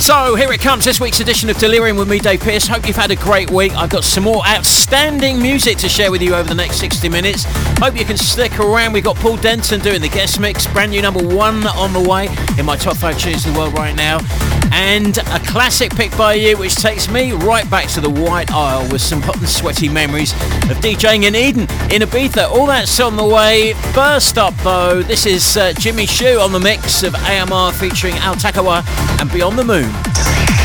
So here it comes, this week's edition of Delirium with me, Dave Pearce. Hope you've had a great week. I've got some more outstanding music to share with you over the next 60 minutes. Hope you can stick around. We've got Paul Denton doing the guest mix, brand new number one on the way in my top five tunes in the world right now. And a classic pick by you, which takes me right back to the White Isle with some hot and sweaty memories of DJing in Eden, in Ibiza. All that's on the way. First up, though, this is uh, Jimmy Chou on the mix of AMR featuring Al Takawa and Beyond the Moon.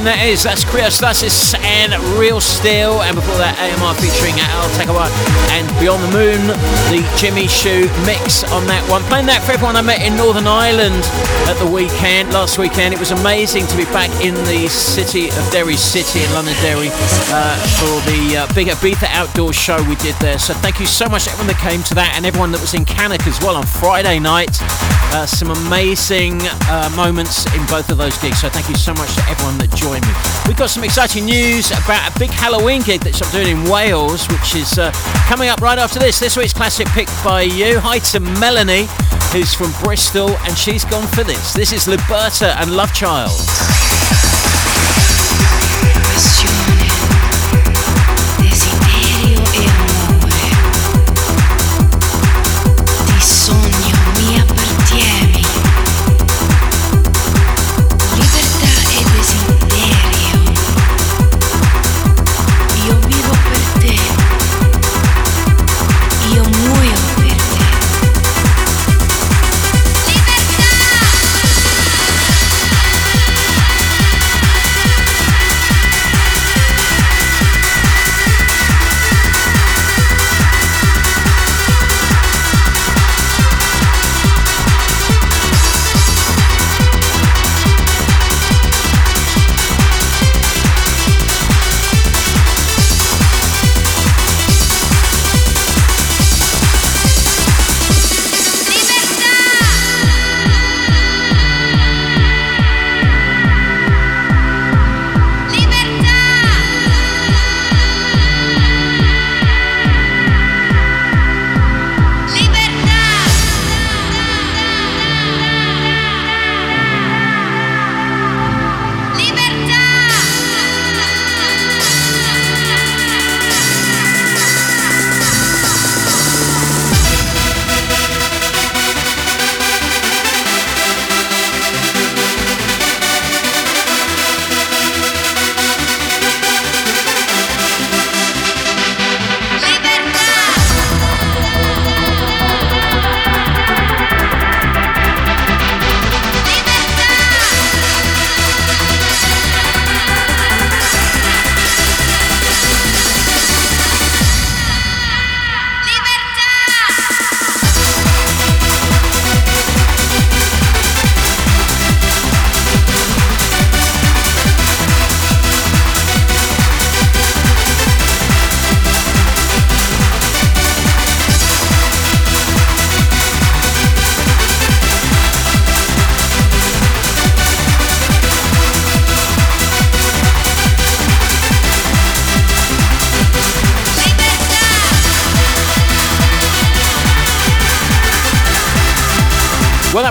Tune that is. That's Kriostasis and Real Steel. And before that, AMR featuring Al Tekawa and Beyond the Moon, the Jimmy Chou mix on that one. Playing that for everyone I met in Northern Ireland at the weekend, last weekend. It was amazing to be back in the city of Derry City in London Derry uh, for the uh, big Ibiza outdoor show we did there. So thank you so much everyone that came to that and everyone that was in Cannock as well on Friday night. Uh, some amazing uh, moments in both of those gigs. So thank you so much to everyone that joined me. We've got some exciting news about a big Halloween gig that I'm doing in Wales, which is uh, coming up right after this. This week's classic picked by you. Hi to Melanie, who's from Bristol, and she's gone for this. This is Liberta and Love Child.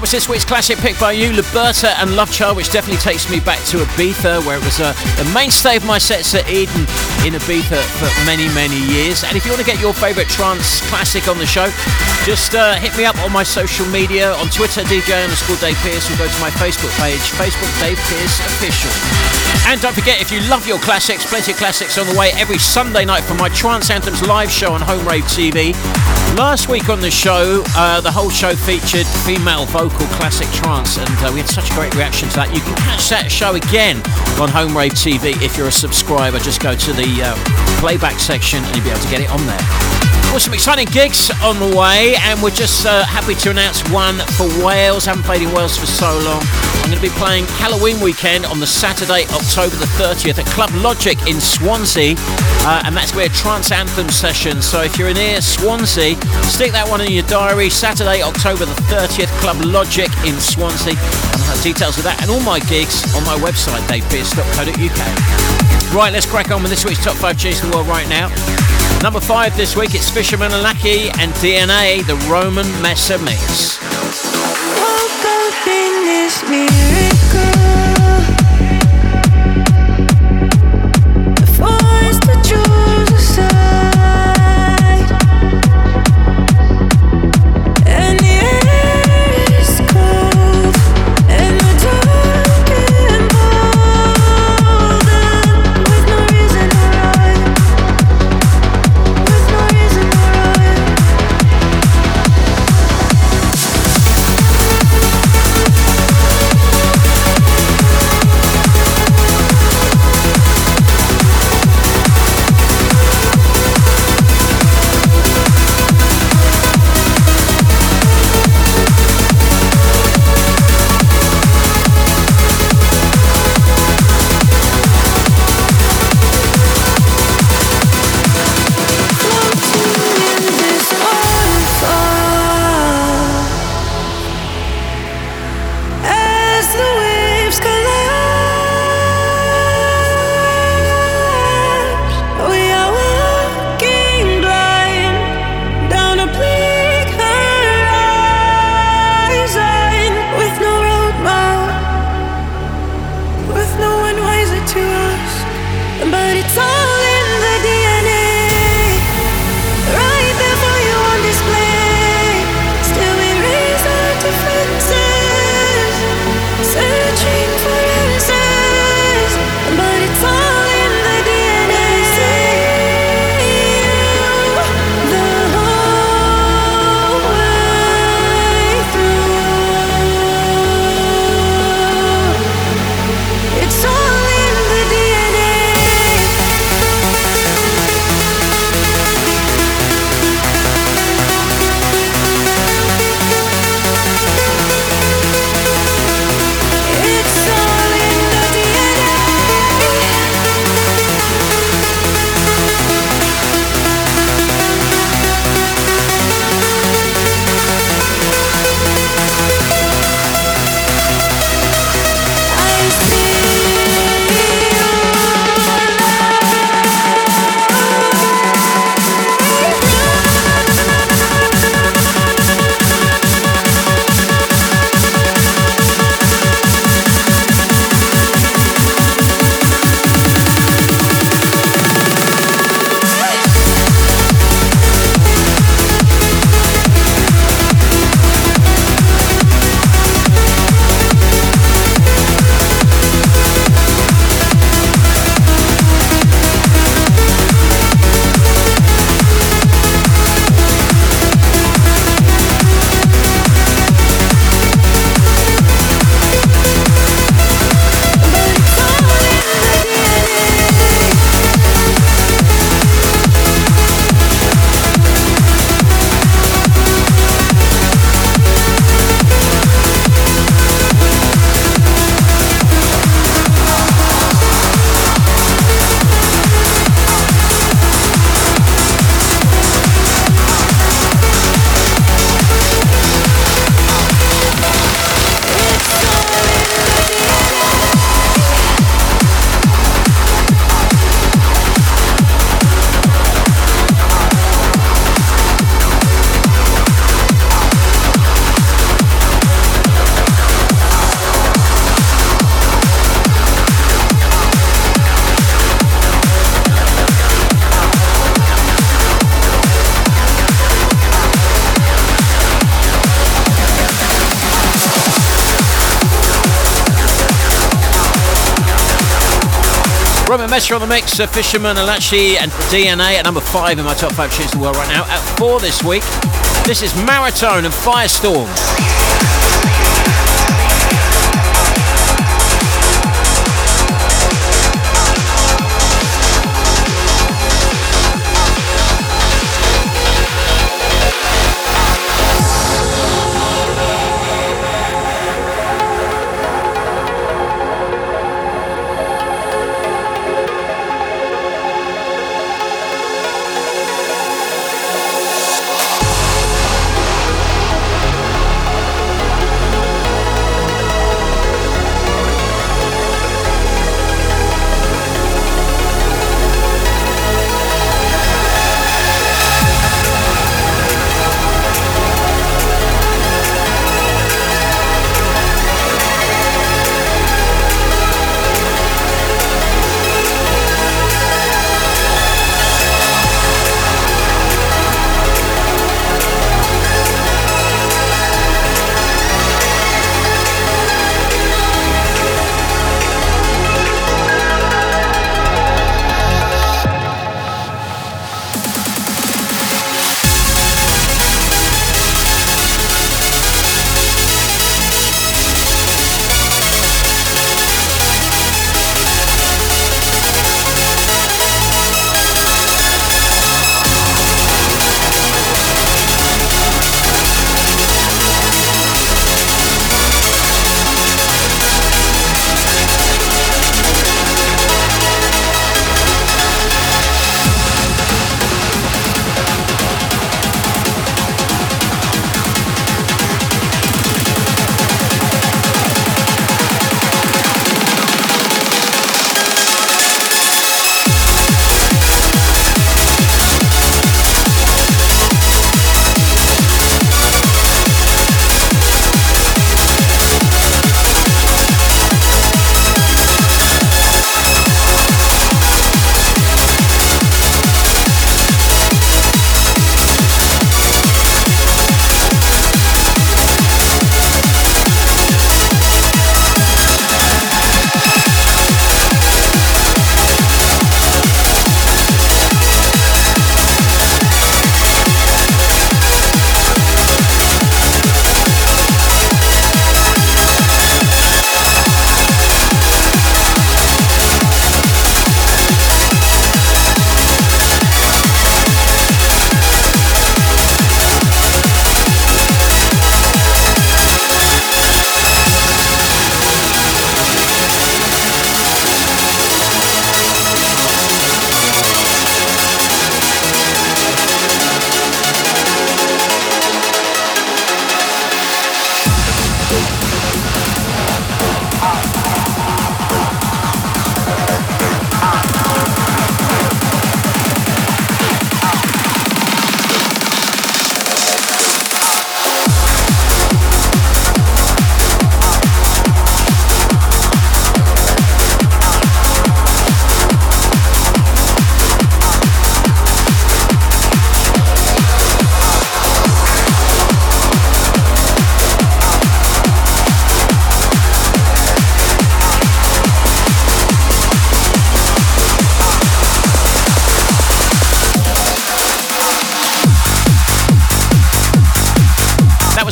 Was this week's classic pick by you, Liberta and Love Child, which definitely takes me back to Ibiza, where it was a, a mainstay of my sets at Eden in Ibiza for many, many years. And if you want to get your favourite trance classic on the show, just uh, hit me up on my social media on Twitter, DJ underscore Dave Pearce, or go to my Facebook page, Facebook Dave Pearce Official. And don't forget, if you love your classics, plenty of classics on the way every Sunday night for my Trance Anthems live show on Home Rave TV. Last week on the show, uh, the whole show featured female vocal classic trance, and uh, we had such a great reaction to that. You can catch that show again on Home Rave TV if you're a subscriber. Just go to the uh, playback section and you'll be able to get it on there. Well, some exciting gigs on the way, and we're just uh, happy to announce one for Wales. Haven't played in Wales for so long. I'm going to be playing Halloween weekend on the Saturday, October the 30th at Club Logic in Swansea, uh, and that's where Trance Anthem session. So if you're in near Swansea, stick that one in your diary. Saturday, October the 30th, Club Logic in Swansea. And I have details of that and all my gigs on my website, davepearce.co.uk. Right, let's crack on with this week's top five tunes in the world right now. Number five this week, it's Fisherman Lackey and DNA, the Roman Messer Mix. Roman Messer on the mix, Fisherman, Alachi, and DNA at number five in my top five tunes in the world right now. At four this week, this is Maratone and Firestorm.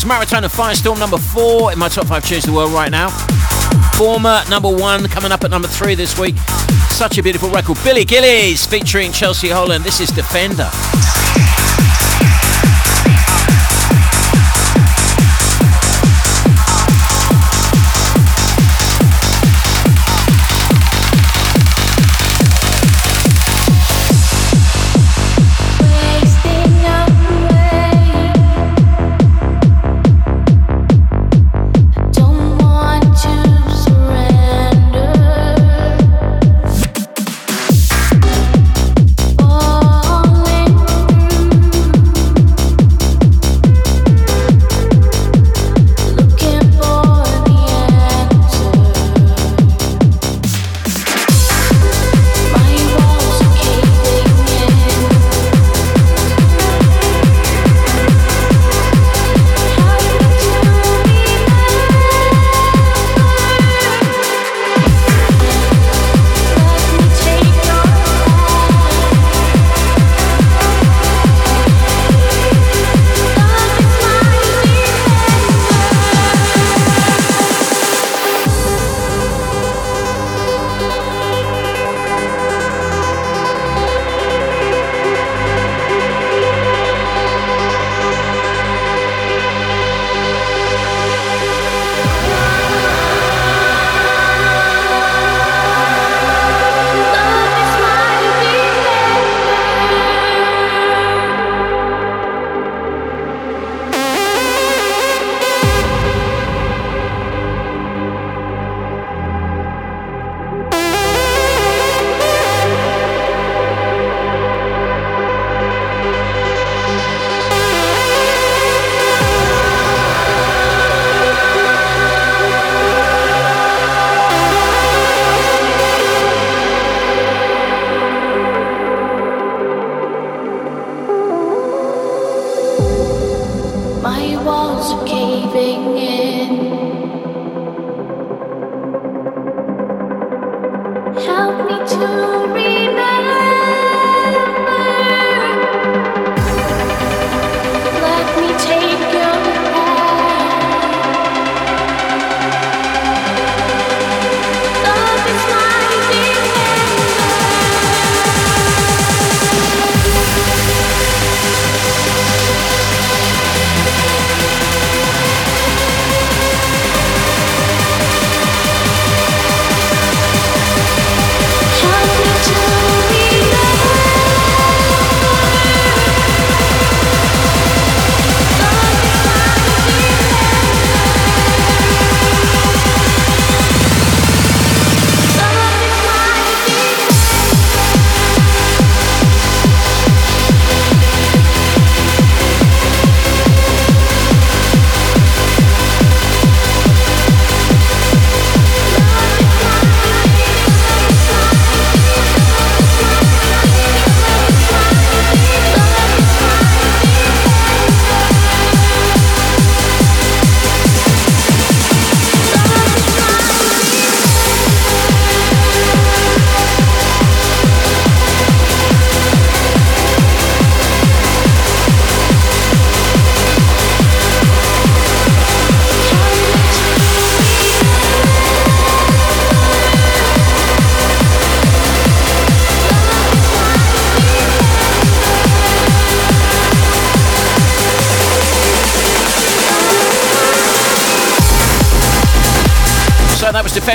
Maratone of Firestorm, number four in my top five tunes in the world right now. Former number one, coming up at number three this week. Such a beautiful record. Billy Gillies featuring Chelsea Holland. This is Defender.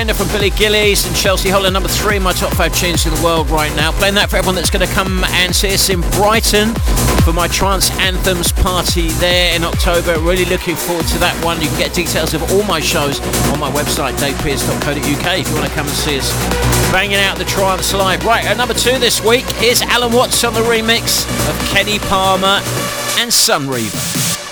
From Billy Gillies and Chelsea Holland, number three my top five tunes in the world right now. Playing that for everyone that's going to come and see us in Brighton for my Trance Anthems party there in October. Really looking forward to that one. You can get details of all my shows on my website, davepearce.co.uk, if you want to come and see us banging out the trance live. Right, at number two this week, here's Alan Watts on the remix of Kenny Palmer and Sunreaver.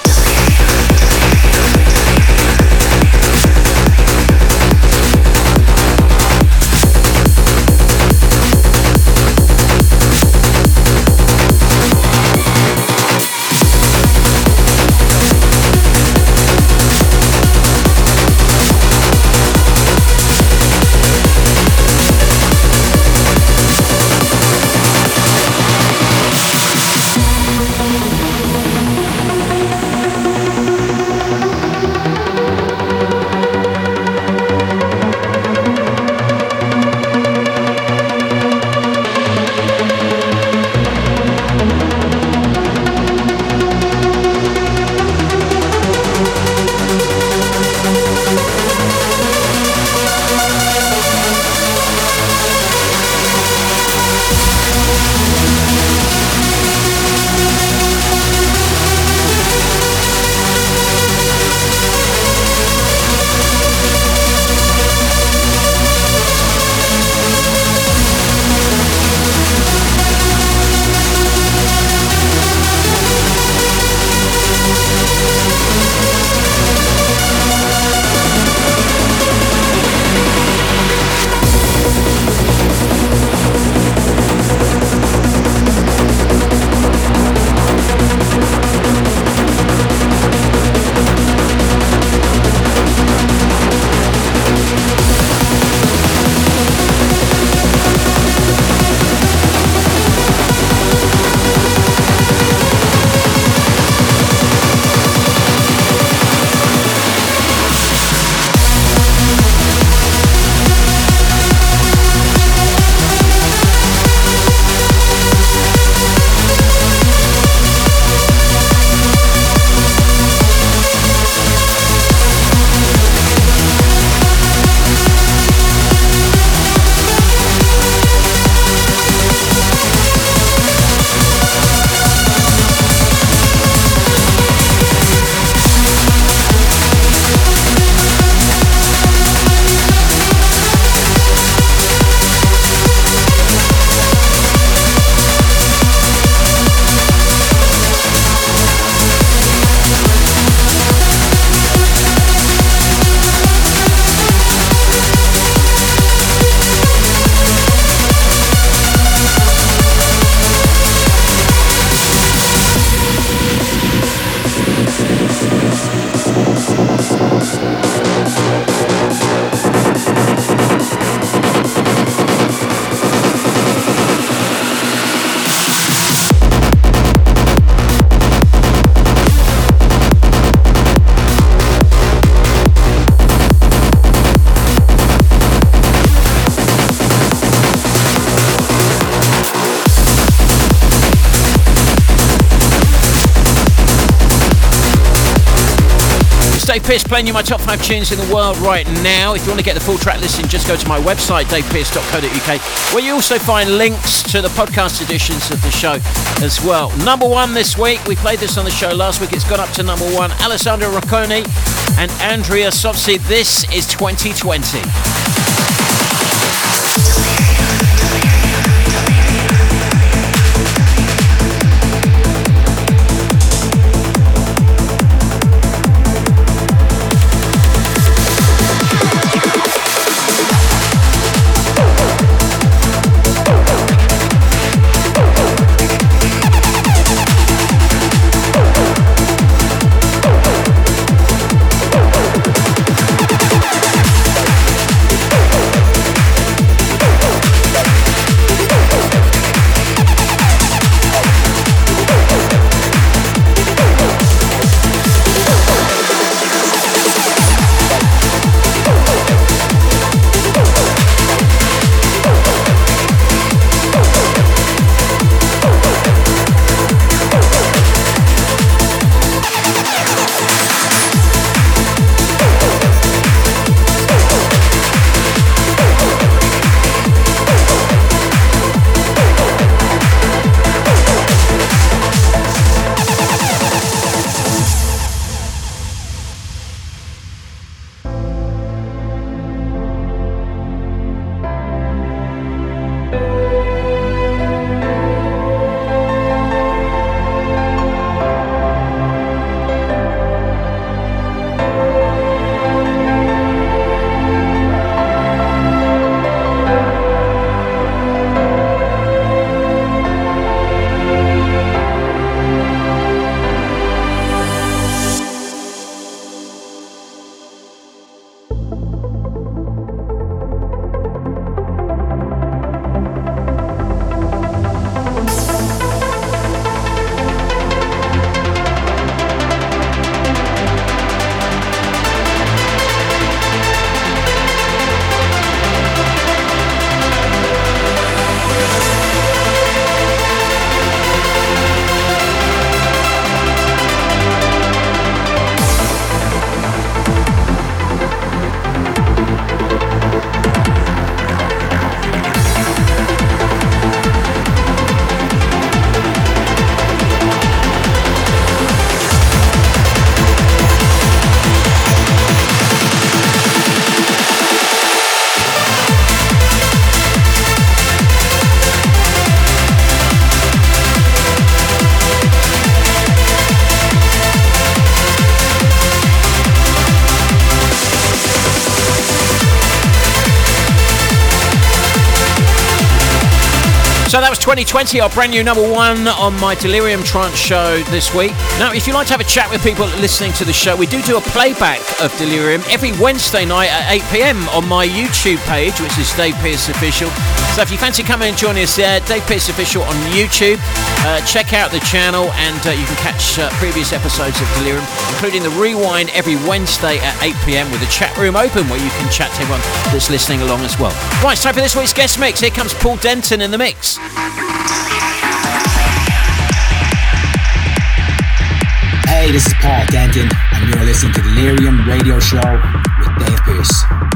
Dave Pearce playing you my top five tunes in the world right now. If you want to get the full track listing, just go to my website, davepearce.co.uk, where you also find links to the podcast editions of the show as well. Number one this week, we played this on the show last week, it's gone up to number one. Alessandro Rocconi and Andrea Sozzi, this is 2020. 2020, our brand new number one on my Delirium Trance show this week. Now, if you'd like to have a chat with people listening to the show, we do do a playback of Delirium every Wednesday night at 8 pm on my YouTube page, which is Dave Pearce Official. So if you fancy coming and joining us there, Dave Pearce Official on YouTube, uh, check out the channel and uh, you can catch uh, previous episodes of Delirium, including the rewind every Wednesday at 8 pm with the chat room open where you can chat to everyone that's listening along as well. Right, time for this week's guest mix. Here comes Paul Denton in the mix. This is Paul Denton, and you're listening to Delirium Radio Show with Dave Pearce.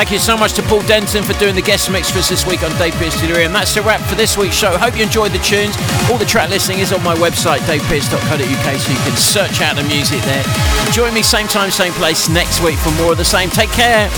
Thank you so much to Paul Denton for doing the guest mix for us this week on Dave Pearce Delirium. That's a wrap for this week's show. Hope you enjoyed the tunes. All the track listing is on my website, davepearce.co.uk, so you can search out the music there. Join me same time, same place next week for more of the same. Take care.